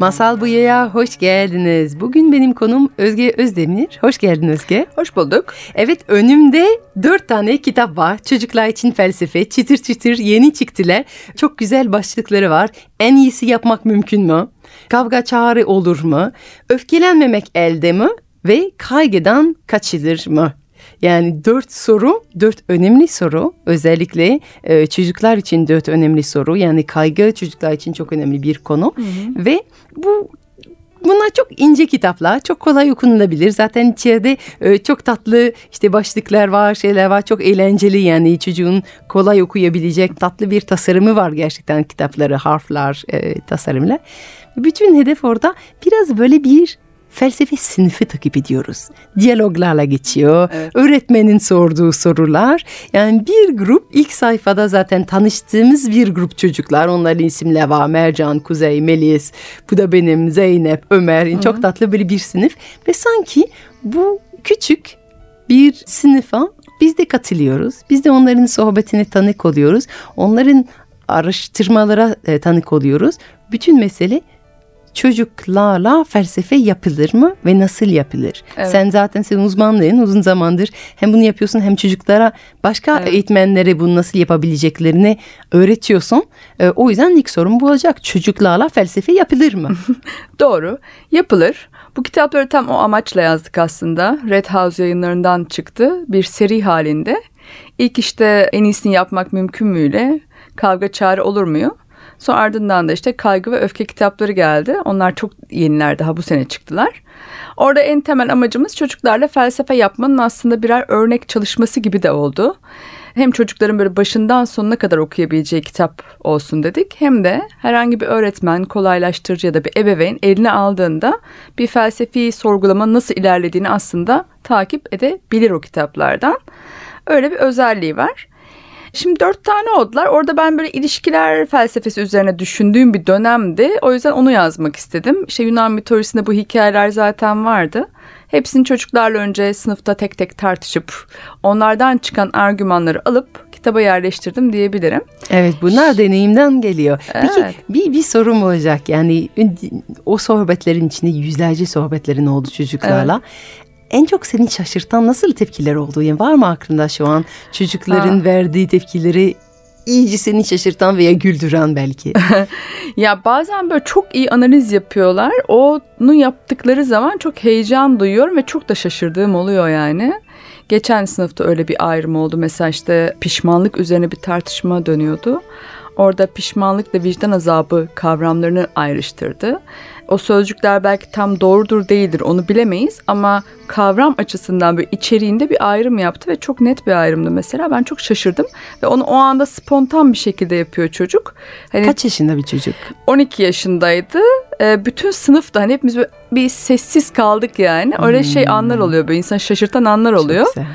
Masal Buya'ya hoş geldiniz. Bugün benim konum Özge Özdemir. Hoş geldin Özge. Hoş bulduk. Evet önümde dört tane kitap var. Çocuklar için felsefe. Çıtır çıtır yeni çıktılar. Çok güzel başlıkları var. En iyisi yapmak mümkün mü? Kavga çağrı olur mu? Öfkelenmemek elde mi? Ve kaygıdan kaçılır mı? Yani dört soru, dört önemli soru. Özellikle e, çocuklar için dört önemli soru. Yani kaygı çocuklar için çok önemli bir konu. Hı hı. Ve bu Bunlar çok ince kitaplar, çok kolay okunulabilir. Zaten içeride e, çok tatlı işte başlıklar var, şeyler var. Çok eğlenceli yani çocuğun kolay okuyabilecek tatlı bir tasarımı var gerçekten kitapları, harfler, e, tasarımlar. Bütün hedef orada biraz böyle bir felsefe sınıfı takip ediyoruz. Diyaloglarla geçiyor. Evet. Öğretmenin sorduğu sorular. Yani bir grup ilk sayfada zaten tanıştığımız bir grup çocuklar. Onların isimleri var. Mercan, Kuzey, Melis. Bu da benim Zeynep, Ömer. Hı-hı. Çok tatlı böyle bir sınıf. Ve sanki bu küçük bir sınıfa biz de katılıyoruz. Biz de onların sohbetine tanık oluyoruz. Onların araştırmalara e, tanık oluyoruz. Bütün mesele çocuklarla felsefe yapılır mı ve nasıl yapılır? Evet. Sen zaten senin uzmanlığın uzun zamandır hem bunu yapıyorsun hem çocuklara başka evet. eğitmenlere bunu nasıl yapabileceklerini öğretiyorsun. Ee, o yüzden ilk sorum bu olacak. Çocuklarla felsefe yapılır mı? Doğru. Yapılır. Bu kitapları tam o amaçla yazdık aslında. Red House yayınlarından çıktı. Bir seri halinde. İlk işte en iyisini yapmak mümkün müyle kavga çağrı olur muyu? Sonra ardından da işte kaygı ve öfke kitapları geldi. Onlar çok yeniler daha bu sene çıktılar. Orada en temel amacımız çocuklarla felsefe yapmanın aslında birer örnek çalışması gibi de oldu. Hem çocukların böyle başından sonuna kadar okuyabileceği kitap olsun dedik. Hem de herhangi bir öğretmen, kolaylaştırıcı ya da bir ebeveyn eline aldığında bir felsefi sorgulama nasıl ilerlediğini aslında takip edebilir o kitaplardan. Öyle bir özelliği var. Şimdi dört tane oldular. Orada ben böyle ilişkiler felsefesi üzerine düşündüğüm bir dönemdi. O yüzden onu yazmak istedim. İşte Yunan mitolojisinde bu hikayeler zaten vardı. Hepsini çocuklarla önce sınıfta tek tek tartışıp onlardan çıkan argümanları alıp kitaba yerleştirdim diyebilirim. Evet bunlar deneyimden geliyor. Evet. Peki bir, bir sorum olacak yani o sohbetlerin içinde yüzlerce sohbetlerin oldu çocuklarla. Evet en çok seni şaşırtan nasıl tepkiler oldu? Yani var mı aklında şu an çocukların ha. verdiği tepkileri iyice seni şaşırtan veya güldüren belki? ya bazen böyle çok iyi analiz yapıyorlar. Onu yaptıkları zaman çok heyecan duyuyorum ve çok da şaşırdığım oluyor yani. Geçen sınıfta öyle bir ayrım oldu. Mesela işte pişmanlık üzerine bir tartışma dönüyordu. Orada pişmanlıkla vicdan azabı kavramlarını ayrıştırdı. O sözcükler belki tam doğrudur değildir onu bilemeyiz ama kavram açısından bir içeriğinde bir ayrım yaptı ve çok net bir ayrımdı mesela. Ben çok şaşırdım ve onu o anda spontan bir şekilde yapıyor çocuk. Hani Kaç yaşında bir çocuk? 12 yaşındaydı. Ee, bütün sınıfta hani hepimiz bir sessiz kaldık yani. Öyle şey hmm. şey anlar oluyor böyle insan şaşırtan anlar oluyor. Çok güzel.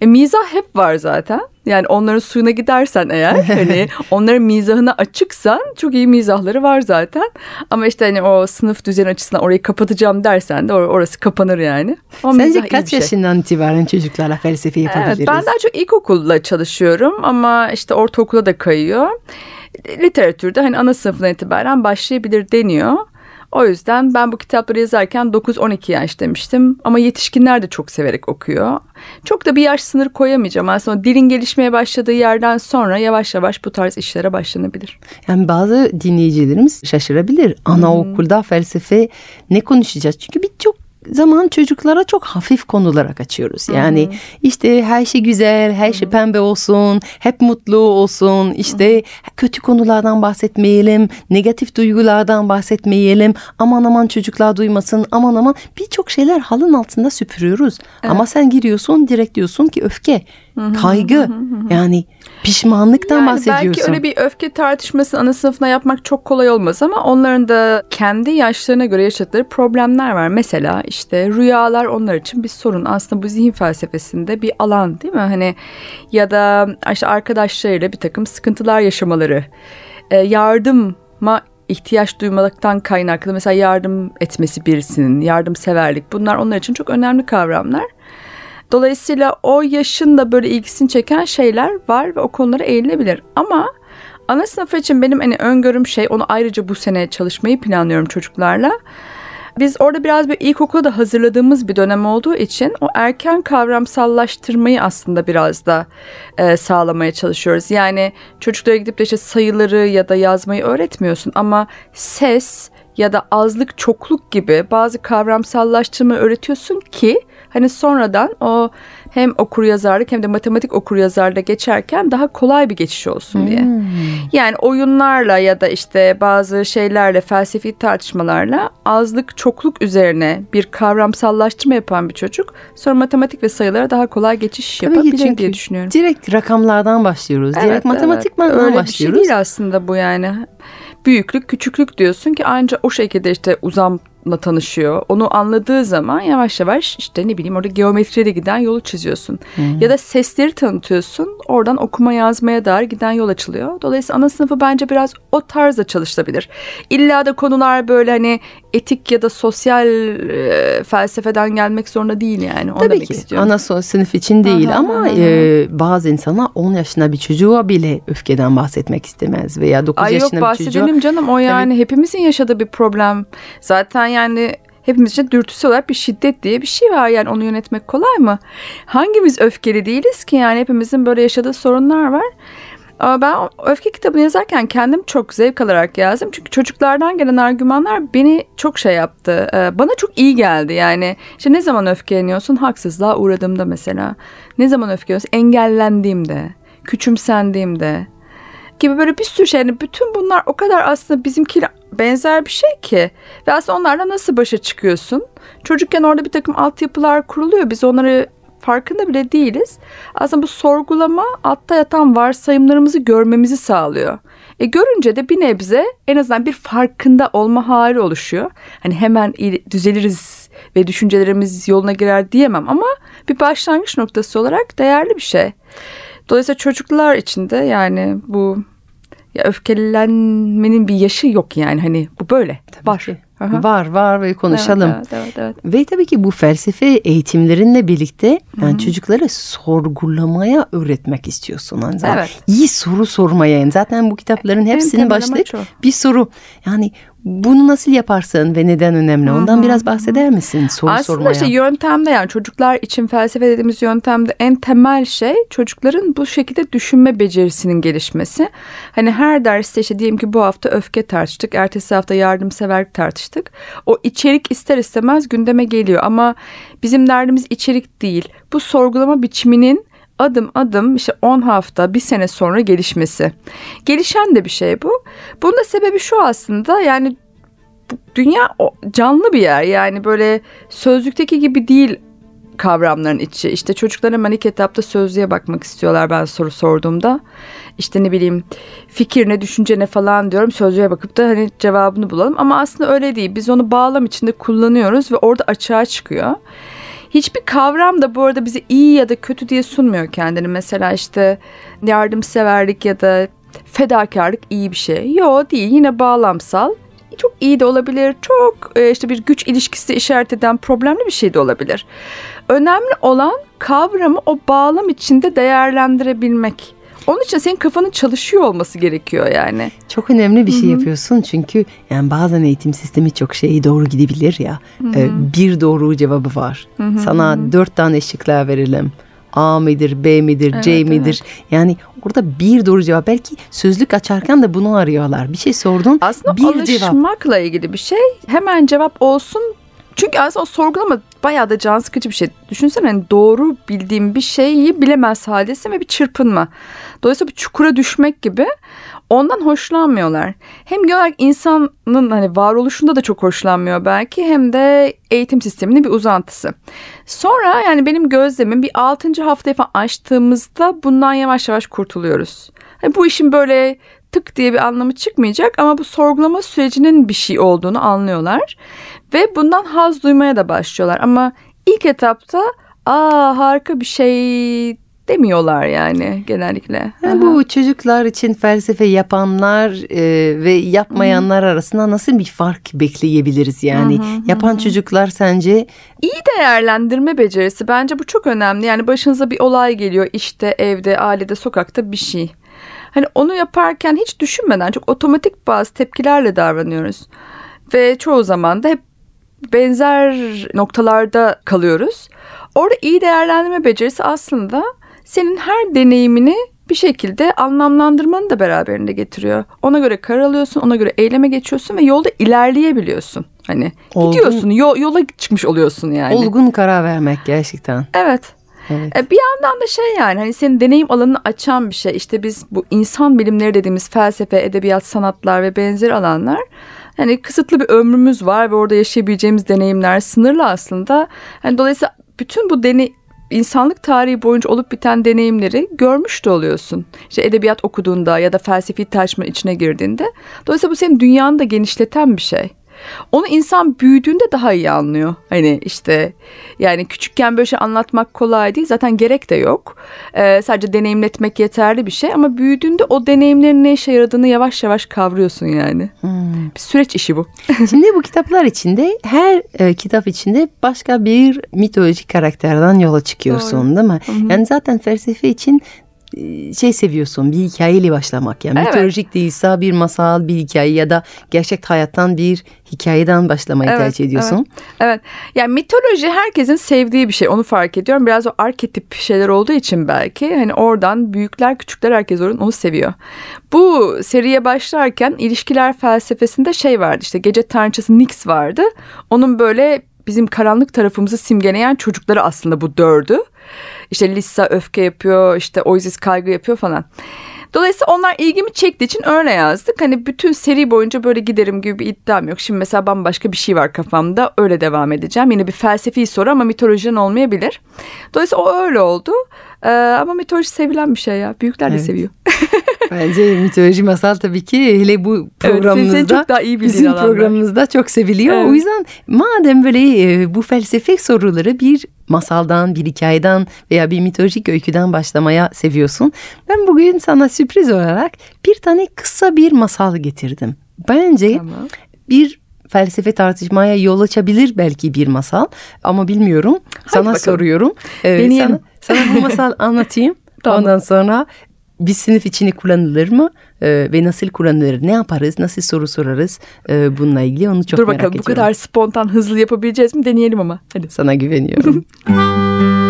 E, mizah hep var zaten. Yani onların suyuna gidersen eğer hani onların mizahına açıksan çok iyi mizahları var zaten. Ama işte hani o sınıf düzen açısından orayı kapatacağım dersen de or- orası kapanır yani. O Sence kaç şey. yaşından itibaren çocuklarla felsefe yapabiliriz? Evet, ben daha çok ilkokulla çalışıyorum ama işte ortaokula da kayıyor. Literatürde hani ana sınıfına itibaren başlayabilir deniyor. O yüzden ben bu kitapları yazarken 9-12 yaş demiştim. Ama yetişkinler de çok severek okuyor. Çok da bir yaş sınırı koyamayacağım. Aslında dilin gelişmeye başladığı yerden sonra yavaş yavaş bu tarz işlere başlanabilir. Yani bazı dinleyicilerimiz şaşırabilir. Anaokulda hmm. felsefe ne konuşacağız? Çünkü birçok zaman çocuklara çok hafif konulara kaçıyoruz. Yani hmm. işte her şey güzel, her şey pembe olsun, hep mutlu olsun. İşte kötü konulardan bahsetmeyelim, negatif duygulardan bahsetmeyelim. Aman aman çocuklar duymasın, aman aman birçok şeyler halın altında süpürüyoruz. Evet. Ama sen giriyorsun direkt diyorsun ki öfke, kaygı yani pişmanlıktan yani bahsediyorsun. Belki öyle bir öfke tartışması ana sınıfına yapmak çok kolay olmaz ama onların da kendi yaşlarına göre yaşadıkları problemler var. Mesela işte rüyalar onlar için bir sorun. Aslında bu zihin felsefesinde bir alan değil mi? Hani ya da işte arkadaşlarıyla bir takım sıkıntılar yaşamaları. E, yardıma ihtiyaç duymaktan kaynaklı mesela yardım etmesi birisinin, yardımseverlik bunlar onlar için çok önemli kavramlar. Dolayısıyla o yaşın da böyle ilgisini çeken şeyler var ve o konulara eğilebilir. Ama ana sınıf için benim hani öngörüm şey onu ayrıca bu sene çalışmayı planlıyorum çocuklarla. Biz orada biraz bir ilkokula da hazırladığımız bir dönem olduğu için o erken kavramsallaştırmayı aslında biraz da e, sağlamaya çalışıyoruz. Yani çocuklara gidip de işte sayıları ya da yazmayı öğretmiyorsun ama ses ya da azlık çokluk gibi bazı kavramsallaştırma öğretiyorsun ki hani sonradan o hem okur yazarlık hem de matematik okur yazarda geçerken daha kolay bir geçiş olsun diye. Hmm. Yani oyunlarla ya da işte bazı şeylerle felsefi tartışmalarla azlık çokluk üzerine bir kavramsallaştırma yapan bir çocuk sonra matematik ve sayılara daha kolay geçiş Tabii yapabilir diye düşünüyorum. Direkt rakamlardan başlıyoruz. Evet, direkt matematikten evet. başlıyoruz. Öyle bir şey değil aslında bu yani büyüklük küçüklük diyorsun ki ancak o şekilde işte uzam tanışıyor. Onu anladığı zaman yavaş yavaş işte ne bileyim orada geometriye de giden yolu çiziyorsun. Hmm. Ya da sesleri tanıtıyorsun. Oradan okuma yazmaya dair giden yol açılıyor. Dolayısıyla ana sınıfı bence biraz o tarzda çalışılabilir. İlla da konular böyle hani etik ya da sosyal e, felsefeden gelmek zorunda değil yani. Onu Tabii ki istiyorum. ana sınıf için değil aha, ama aha. E, bazı insanlar 10 yaşında bir çocuğa bile öfkeden bahsetmek istemez veya 9 Ay yaşında yok, bir çocuğa. Yok canım o yani Tabii. hepimizin yaşadığı bir problem. Zaten yani hepimiz için dürtüsü olarak bir şiddet diye bir şey var. Yani onu yönetmek kolay mı? Hangimiz öfkeli değiliz ki? Yani hepimizin böyle yaşadığı sorunlar var. Ama ben öfke kitabını yazarken kendim çok zevk alarak yazdım. Çünkü çocuklardan gelen argümanlar beni çok şey yaptı. Ee, bana çok iyi geldi. Yani işte ne zaman öfkeleniyorsun? Haksızlığa uğradığımda mesela. Ne zaman öfkeleniyorsun? Engellendiğimde, küçümsendiğimde gibi böyle bir sürü şey. Yani bütün bunlar o kadar aslında bizimkiyle benzer bir şey ki. Ve aslında onlarla nasıl başa çıkıyorsun? Çocukken orada bir takım altyapılar kuruluyor. Biz onları farkında bile değiliz. Aslında bu sorgulama altta yatan varsayımlarımızı görmemizi sağlıyor. E görünce de bir nebze en azından bir farkında olma hali oluşuyor. Hani hemen düzeliriz ve düşüncelerimiz yoluna girer diyemem ama bir başlangıç noktası olarak değerli bir şey. Dolayısıyla çocuklar için de yani bu ya öfkelenmenin bir yaşı yok yani hani bu böyle Tabii var. Ki. Aha. Var var ve konuşalım. Evet, evet, evet, evet. Ve tabii ki bu felsefe eğitimlerinle birlikte yani Hı-hı. çocuklara sorgulamaya öğretmek istiyorsun. Yani evet. İyi soru sormaya. Yani zaten bu kitapların hepsinin başlığı bir soru. Yani bunu nasıl yaparsın ve neden önemli? Ondan Hı-hı. biraz bahseder misin soru Aslında sormaya? Aslında işte yöntemde yani çocuklar için felsefe dediğimiz yöntemde en temel şey çocukların bu şekilde düşünme becerisinin gelişmesi. Hani her derste işte diyelim ki bu hafta öfke tartıştık, ertesi hafta yardımseverlik tartıştık. O içerik ister istemez gündeme geliyor ama bizim derdimiz içerik değil. Bu sorgulama biçiminin adım adım işte 10 hafta bir sene sonra gelişmesi. Gelişen de bir şey bu. Bunun da sebebi şu aslında yani dünya canlı bir yer yani böyle sözlükteki gibi değil kavramların içi. İşte çocuklar hemen ilk etapta sözlüğe bakmak istiyorlar ben soru sorduğumda. İşte ne bileyim fikir ne düşünce ne falan diyorum sözlüğe bakıp da hani cevabını bulalım. Ama aslında öyle değil. Biz onu bağlam içinde kullanıyoruz ve orada açığa çıkıyor. Hiçbir kavram da bu arada bizi iyi ya da kötü diye sunmuyor kendini. Mesela işte yardımseverlik ya da fedakarlık iyi bir şey. Yok değil yine bağlamsal. Çok iyi de olabilir, çok e, işte bir güç ilişkisi işaret eden problemli bir şey de olabilir. Önemli olan kavramı o bağlam içinde değerlendirebilmek. Onun için senin kafanın çalışıyor olması gerekiyor yani. Çok önemli bir şey Hı-hı. yapıyorsun çünkü yani bazen eğitim sistemi çok şeyi doğru gidebilir ya. Ee, bir doğru cevabı var. Hı-hı. Sana dört tane şıklar verelim. A midir, B midir, evet, C midir? Evet. Yani orada bir doğru cevap. Belki sözlük açarken de bunu arıyorlar. Bir şey sordun. Aslında bir alışmakla cevap. ilgili bir şey. Hemen cevap olsun çünkü aslında o sorgulama bayağı da can sıkıcı bir şey. Düşünsene hani doğru bildiğim bir şeyi bilemez haldesin ve bir çırpınma. Dolayısıyla bir çukura düşmek gibi ondan hoşlanmıyorlar. Hem genel olarak insanın hani varoluşunda da çok hoşlanmıyor belki hem de eğitim sisteminin bir uzantısı. Sonra yani benim gözlemim bir 6. haftayı falan açtığımızda bundan yavaş yavaş kurtuluyoruz. Yani bu işin böyle tık diye bir anlamı çıkmayacak ama bu sorgulama sürecinin bir şey olduğunu anlıyorlar. Ve bundan haz duymaya da başlıyorlar. Ama ilk etapta aa harika bir şey demiyorlar yani genellikle. Ha, bu çocuklar için felsefe yapanlar e, ve yapmayanlar arasında nasıl bir fark bekleyebiliriz yani? Yapan çocuklar sence İyi değerlendirme becerisi bence bu çok önemli. Yani başınıza bir olay geliyor işte evde, ailede, sokakta bir şey. Hani onu yaparken hiç düşünmeden çok otomatik bazı tepkilerle davranıyoruz. Ve çoğu zaman da hep benzer noktalarda kalıyoruz. Orada iyi değerlendirme becerisi aslında senin her deneyimini bir şekilde anlamlandırmanı da beraberinde getiriyor. Ona göre karar alıyorsun, ona göre eyleme geçiyorsun ve yolda ilerleyebiliyorsun. Hani Olgun- gidiyorsun, yo- yola çıkmış oluyorsun yani. olgun karar vermek gerçekten? Evet. Evet. E, Bir yandan da şey yani hani senin deneyim alanını açan bir şey. İşte biz bu insan bilimleri dediğimiz felsefe, edebiyat, sanatlar ve benzeri alanlar hani kısıtlı bir ömrümüz var ve orada yaşayabileceğimiz deneyimler sınırlı aslında. Hani dolayısıyla bütün bu deney insanlık tarihi boyunca olup biten deneyimleri görmüş de oluyorsun. İşte edebiyat okuduğunda ya da felsefi tartışmanın içine girdiğinde. Dolayısıyla bu senin dünyanı da genişleten bir şey. Onu insan büyüdüğünde daha iyi anlıyor. Hani işte yani küçükken böyle şey anlatmak kolay değil. Zaten gerek de yok. Ee, sadece deneyimletmek yeterli bir şey. Ama büyüdüğünde o deneyimlerin ne işe yaradığını yavaş yavaş kavruyorsun yani. Bir süreç işi bu. Şimdi bu kitaplar içinde her e, kitap içinde başka bir mitolojik karakterden yola çıkıyorsun değil mi? Yani zaten felsefe için şey seviyorsun bir hikayeyle başlamak yani Evet. mitolojik değilse bir masal bir hikaye ya da gerçek hayattan bir hikayeden başlamayı Evet, tercih ediyorsun. Evet. Yani mitoloji herkesin sevdiği bir şey. Onu fark ediyorum. Biraz o arketip şeyler olduğu için belki hani oradan büyükler küçükler herkes onu seviyor. Bu seriye başlarken ilişkiler felsefesinde şey vardı işte gece tanrıçası Nyx vardı. Onun böyle bizim karanlık tarafımızı simgeleyen çocukları aslında bu dördü. İşte Lissa öfke yapıyor, işte Oisis kaygı yapıyor falan. Dolayısıyla onlar ilgimi çektiği için öyle yazdık. Hani bütün seri boyunca böyle giderim gibi bir iddiam yok. Şimdi mesela bambaşka bir şey var kafamda. Öyle devam edeceğim. Yine bir felsefi soru ama mitolojiden olmayabilir. Dolayısıyla o öyle oldu. Ee, ama mitoloji sevilen bir şey ya. Büyükler de Evet. seviyor. Bence mitoloji masal tabii ki hele bu Evet, programımızda senin çok daha iyi bizim alanlar. programımızda çok seviliyor. Evet. O yüzden madem böyle e, bu felsefe soruları bir masaldan, bir hikayeden veya bir mitolojik öyküden başlamaya seviyorsun. Ben bugün sana sürpriz olarak bir tane kısa bir masal getirdim. Bence Tamam. bir felsefe tartışmaya yol açabilir belki bir masal ama bilmiyorum. sana bakalım. soruyorum. Evet, Deneyelim. Sana, sana bu masal anlatayım. Tamam. Ondan sonra bir sınıf içini kullanılır mı Ee, ve nasıl kullanılır? Ne yaparız? Nasıl soru sorarız? Ee, bununla ilgili onu çok Dur merak bakalım bu ediyorum. kadar spontan hızlı yapabileceğiz mi? Deneyelim ama. Hadi. Sana güveniyorum.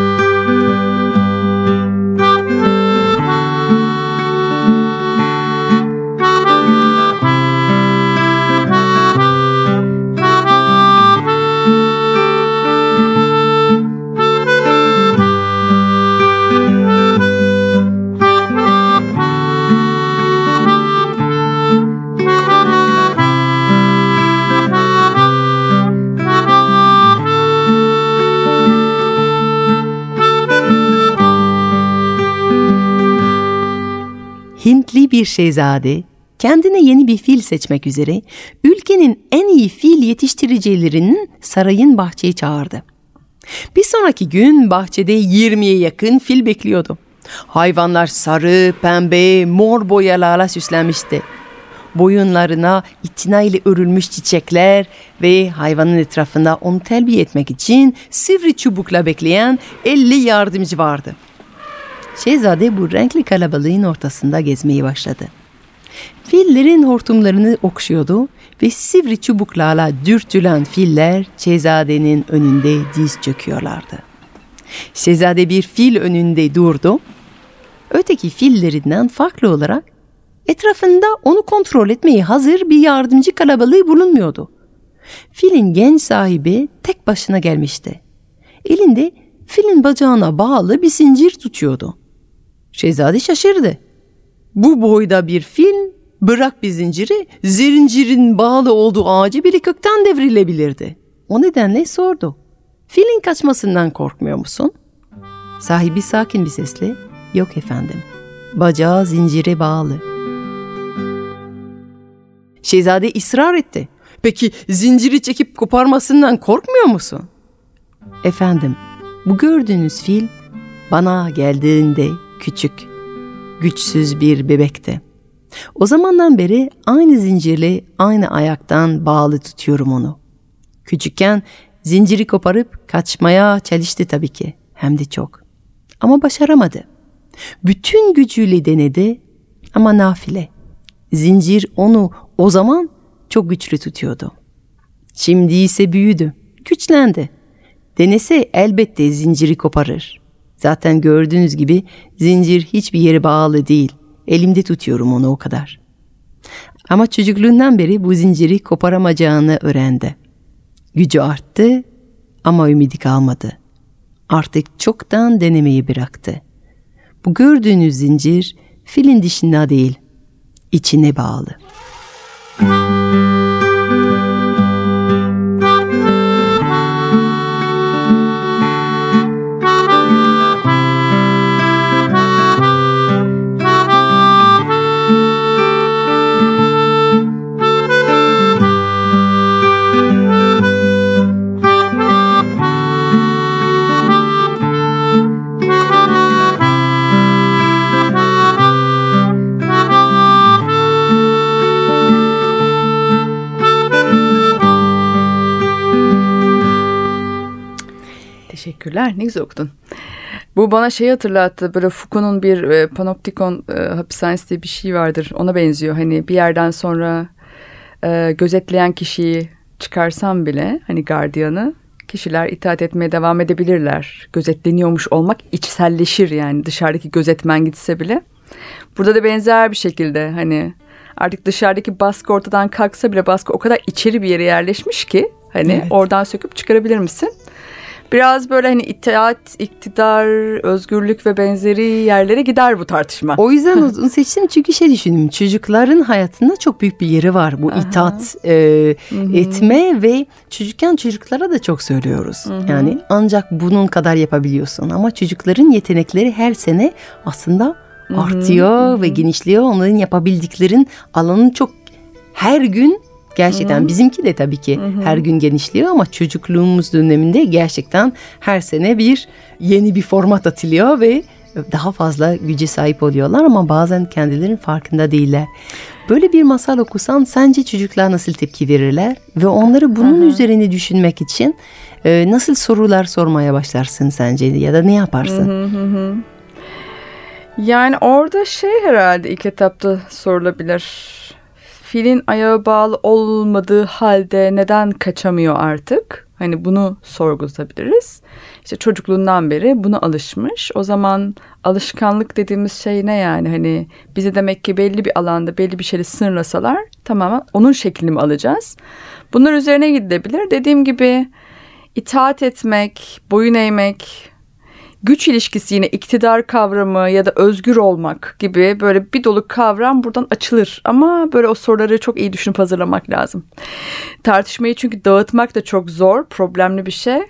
bir şehzade kendine yeni bir fil seçmek üzere ülkenin en iyi fil yetiştiricilerinin sarayın bahçeye çağırdı. Bir sonraki gün bahçede 20'ye yakın fil bekliyordu. Hayvanlar sarı, pembe, mor boyalarla süslenmişti. Boyunlarına itinayla örülmüş çiçekler ve hayvanın etrafında onu terbiye etmek için sivri çubukla bekleyen 50 yardımcı vardı. Şehzade bu renkli kalabalığın ortasında gezmeye başladı. Fillerin hortumlarını okşuyordu ve sivri çubuklarla dürtülen filler şehzadenin önünde diz çöküyorlardı. Şehzade bir fil önünde durdu. Öteki fillerinden farklı olarak etrafında onu kontrol etmeye hazır bir yardımcı kalabalığı bulunmuyordu. Filin genç sahibi tek başına gelmişti. Elinde filin bacağına bağlı bir zincir tutuyordu. Şehzade şaşırdı. Bu boyda bir fil bırak bir zinciri, zincirin bağlı olduğu ağacı bile kökten devrilebilirdi. O nedenle sordu. Filin kaçmasından korkmuyor musun? Sahibi sakin bir sesle, yok efendim. Bacağı zincire bağlı. Şehzade ısrar etti. Peki zinciri çekip koparmasından korkmuyor musun? Efendim, bu gördüğünüz fil bana geldiğinde küçük, güçsüz bir bebekti. O zamandan beri aynı zincirle aynı ayaktan bağlı tutuyorum onu. Küçükken zinciri koparıp kaçmaya çalıştı tabii ki hem de çok. Ama başaramadı. Bütün gücüyle denedi ama nafile. Zincir onu o zaman çok güçlü tutuyordu. Şimdi ise büyüdü, güçlendi. Denese elbette zinciri koparır. Zaten gördüğünüz gibi zincir hiçbir yere bağlı değil. Elimde tutuyorum onu o kadar. Ama çocukluğundan beri bu zinciri koparamayacağını öğrendi. Gücü arttı ama ümidi kalmadı. Artık çoktan denemeyi bıraktı. Bu gördüğünüz zincir filin dışında değil, içine bağlı. Teşekkürler. Ne güzel okudun. Bu bana şey hatırlattı. Böyle Foucault'un bir e, panoptikon e, hapishanesi diye bir şey vardır. Ona benziyor. Hani bir yerden sonra e, gözetleyen kişiyi çıkarsam bile hani gardiyanı kişiler itaat etmeye devam edebilirler. Gözetleniyormuş olmak içselleşir yani dışarıdaki gözetmen gitse bile. Burada da benzer bir şekilde hani artık dışarıdaki baskı ortadan kalksa bile baskı o kadar içeri bir yere yerleşmiş ki hani Evet. oradan söküp çıkarabilir misin? Biraz böyle hani itaat, iktidar, özgürlük ve benzeri yerlere gider bu tartışma. O yüzden onu seçtim çünkü şey düşündüm. Çocukların hayatında çok büyük bir yeri var bu itaat e, etme ve çocukken çocuklara da çok söylüyoruz. Yani ancak bunun kadar yapabiliyorsun ama çocukların yetenekleri her sene aslında artıyor ve genişliyor. Onların yapabildiklerin alanı çok her gün Gerçekten bizimki de tabii ki her gün genişliyor ama çocukluğumuz döneminde gerçekten her sene bir yeni bir format atılıyor ve daha fazla güce sahip oluyorlar ama bazen kendilerinin farkında değiller. Böyle bir masal okusan sence çocuklar nasıl tepki verirler ve onları bunun üzerine düşünmek için e, nasıl sorular sormaya başlarsın sence ya da ne yaparsın? Yani orada şey herhalde ilk etapta sorulabilir. Filin ayağı bağlı olmadığı halde neden kaçamıyor artık? Hani bunu sorgulatabiliriz. İşte çocukluğundan beri buna alışmış. O zaman alışkanlık dediğimiz şey ne yani? Hani bize demek ki belli bir alanda belli bir şeyi sınırlasalar tamamen onun şeklini mi alacağız? Bunlar üzerine gidilebilir. Dediğim gibi itaat etmek, boyun eğmek, güç ilişkisi yine iktidar kavramı ya da özgür olmak gibi böyle bir dolu kavram buradan açılır. Ama böyle o soruları çok iyi düşünüp hazırlamak lazım. Tartışmayı çünkü dağıtmak da çok zor, problemli bir şey.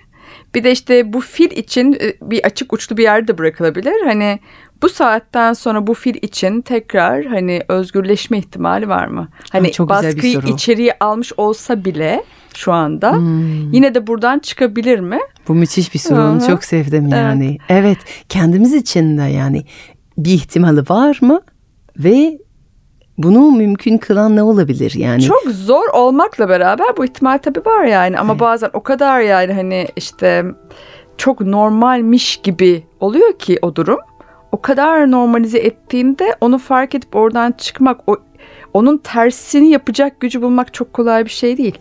Bir de işte bu fil için e, bir açık uçlu bir yerde de bırakılabilir. Hani bu saatten sonra bu fil için tekrar hani özgürleşme ihtimali var mı? Hani çok güzel bir baskıyı soru. içeriye almış olsa bile şu anda yine de buradan çıkabilir mi? Bu müthiş bir. Hı hı. Çok sevdim yani. Evet. kendimiz için de yani bir ihtimali var mı? Ve bunu mümkün kılan ne olabilir yani? Çok zor olmakla beraber bu ihtimal tabii var yani ama bazen o kadar yani hani işte çok normalmiş gibi oluyor ki o durum. O kadar normalize ettiğinde onu fark edip oradan çıkmak, o onun tersini yapacak gücü bulmak çok kolay bir şey değil.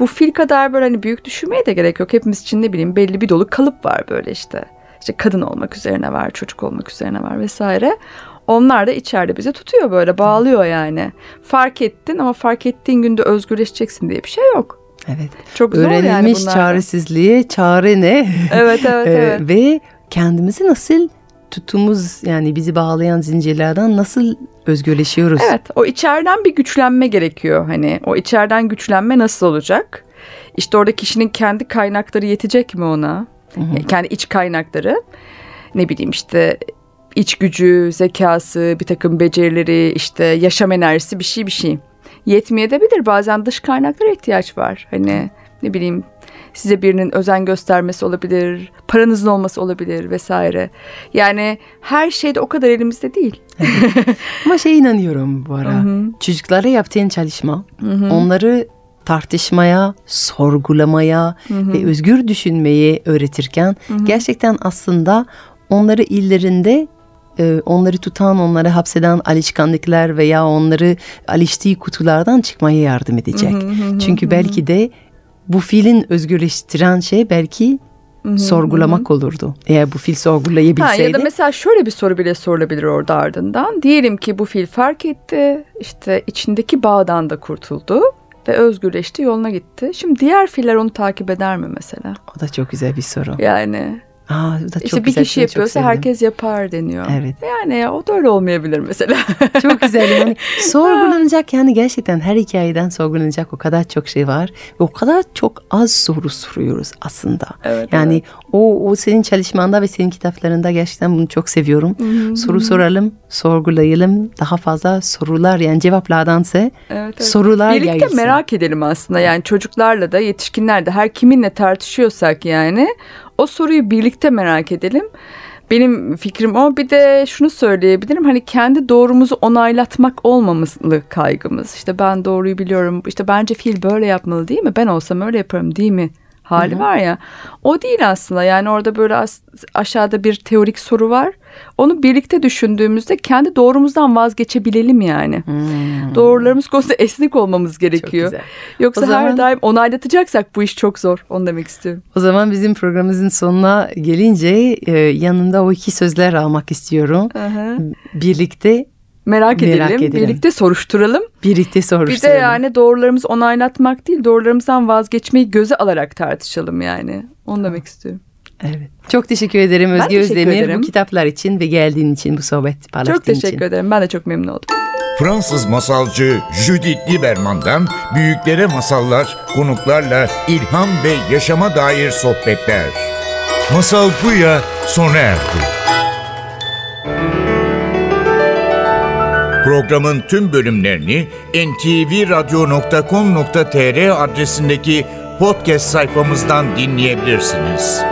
Bu fil kadar böyle hani büyük düşünmeye de gerek yok. Hepimiz için ne bileyim belli bir dolu kalıp var böyle işte. İşte kadın olmak üzerine var, çocuk olmak üzerine var vesaire. Onlar da içeride bizi tutuyor böyle bağlıyor yani. Fark ettin ama fark ettiğin günde özgürleşeceksin diye bir şey yok. Evet. Çok zor yani Öğrenilmiş bunlar. çaresizliğe çare ne? Evet evet Ee, evet. Ve kendimizi nasıl tutumuz yani bizi bağlayan zincirlerden nasıl özgürleşiyoruz? Evet o içeriden bir güçlenme gerekiyor hani o içeriden güçlenme nasıl olacak? İşte orada kişinin kendi kaynakları yetecek mi ona? Yani Kendi iç kaynakları ne bileyim işte iç gücü, zekası, bir takım becerileri, işte yaşam enerjisi bir şey bir şey. Yetmeyebilir bazen dış kaynaklara ihtiyaç var. Hani ne bileyim size birinin özen göstermesi olabilir, paranızın olması olabilir vesaire. Yani her şey de o kadar elimizde değil. Ama şey inanıyorum bu ara. Çocuklara yaptığın çalışma onları tartışmaya, sorgulamaya ve özgür düşünmeyi öğretirken gerçekten aslında onları illerinde e, onları tutan, onları hapseden alışkanlıklar veya onları alıştığı kutulardan çıkmaya yardım edecek. Çünkü belki de bu filin özgürleştiren şey belki sorgulamak olurdu. Eğer bu fil Ha, sorgulayabilseydi. ya da mesela şöyle bir soru bile sorulabilir orada ardından. Diyelim ki bu fil fark etti, işte içindeki bağdan da kurtuldu ve özgürleşti, yoluna gitti. Şimdi diğer filler onu takip eder mi mesela? O da çok güzel bir soru. Yani Aa, da çok işte bir güzel, kişi yapıyorsa herkes yapar deniyor. Evet. Yani ya, o da öyle olmayabilir mesela. Çok güzel yani sorgulanacak yani gerçekten her hikayeden sorgulanacak o kadar çok şey var ve o kadar çok az soru soruyoruz aslında. Evet, yani o, o senin çalışmanda ve senin kitaplarında gerçekten bunu çok seviyorum. Soru soralım, sorgulayalım, daha fazla sorular yani cevaplardansa Evet, evet. sorular Birlikte yayılsın. merak edelim aslında yani çocuklarla da yetişkinler de her kiminle tartışıyorsak yani o soruyu birlikte merak edelim. Benim fikrim o. Bir de şunu söyleyebilirim. Hani kendi doğrumuzu onaylatmak olmamalı kaygımız. İşte ben doğruyu biliyorum. İşte bence fil böyle yapmalı değil mi? Ben olsam öyle yaparım değil mi? Hali var ya. O değil aslında. Yani orada böyle aşağıda bir teorik soru var onu birlikte düşündüğümüzde kendi doğrumuzdan vazgeçebilelim yani. Doğrularımız konusunda esnek olmamız gerekiyor. güzel. Yoksa O zaman- her daim onaylatacaksak bu iş çok zor. Onu demek istiyorum. O zaman bizim programımızın sonuna gelince e, yanında o iki sözler almak istiyorum. Birlikte Merak, Merak edelim, edelim. birlikte soruşturalım. birlikte Bir de soruşturalım. yani doğrularımızı onaylatmak değil, doğrularımızdan vazgeçmeyi göze alarak tartışalım yani. Onu demek istiyorum. Evet. Çok teşekkür ederim Ben Özge teşekkür Özdemir ederim. bu kitaplar için ve geldiğin için bu sohbet paylaştığın Çok teşekkür için. ederim. Ben de çok memnun oldum. Fransız masalcı Judith Lieberman'dan büyüklere masallar, konuklarla ilham ve yaşama dair sohbetler. Masal Buya sona erdi. Programın tüm bölümlerini ntvradio.com.tr adresindeki podcast sayfamızdan dinleyebilirsiniz.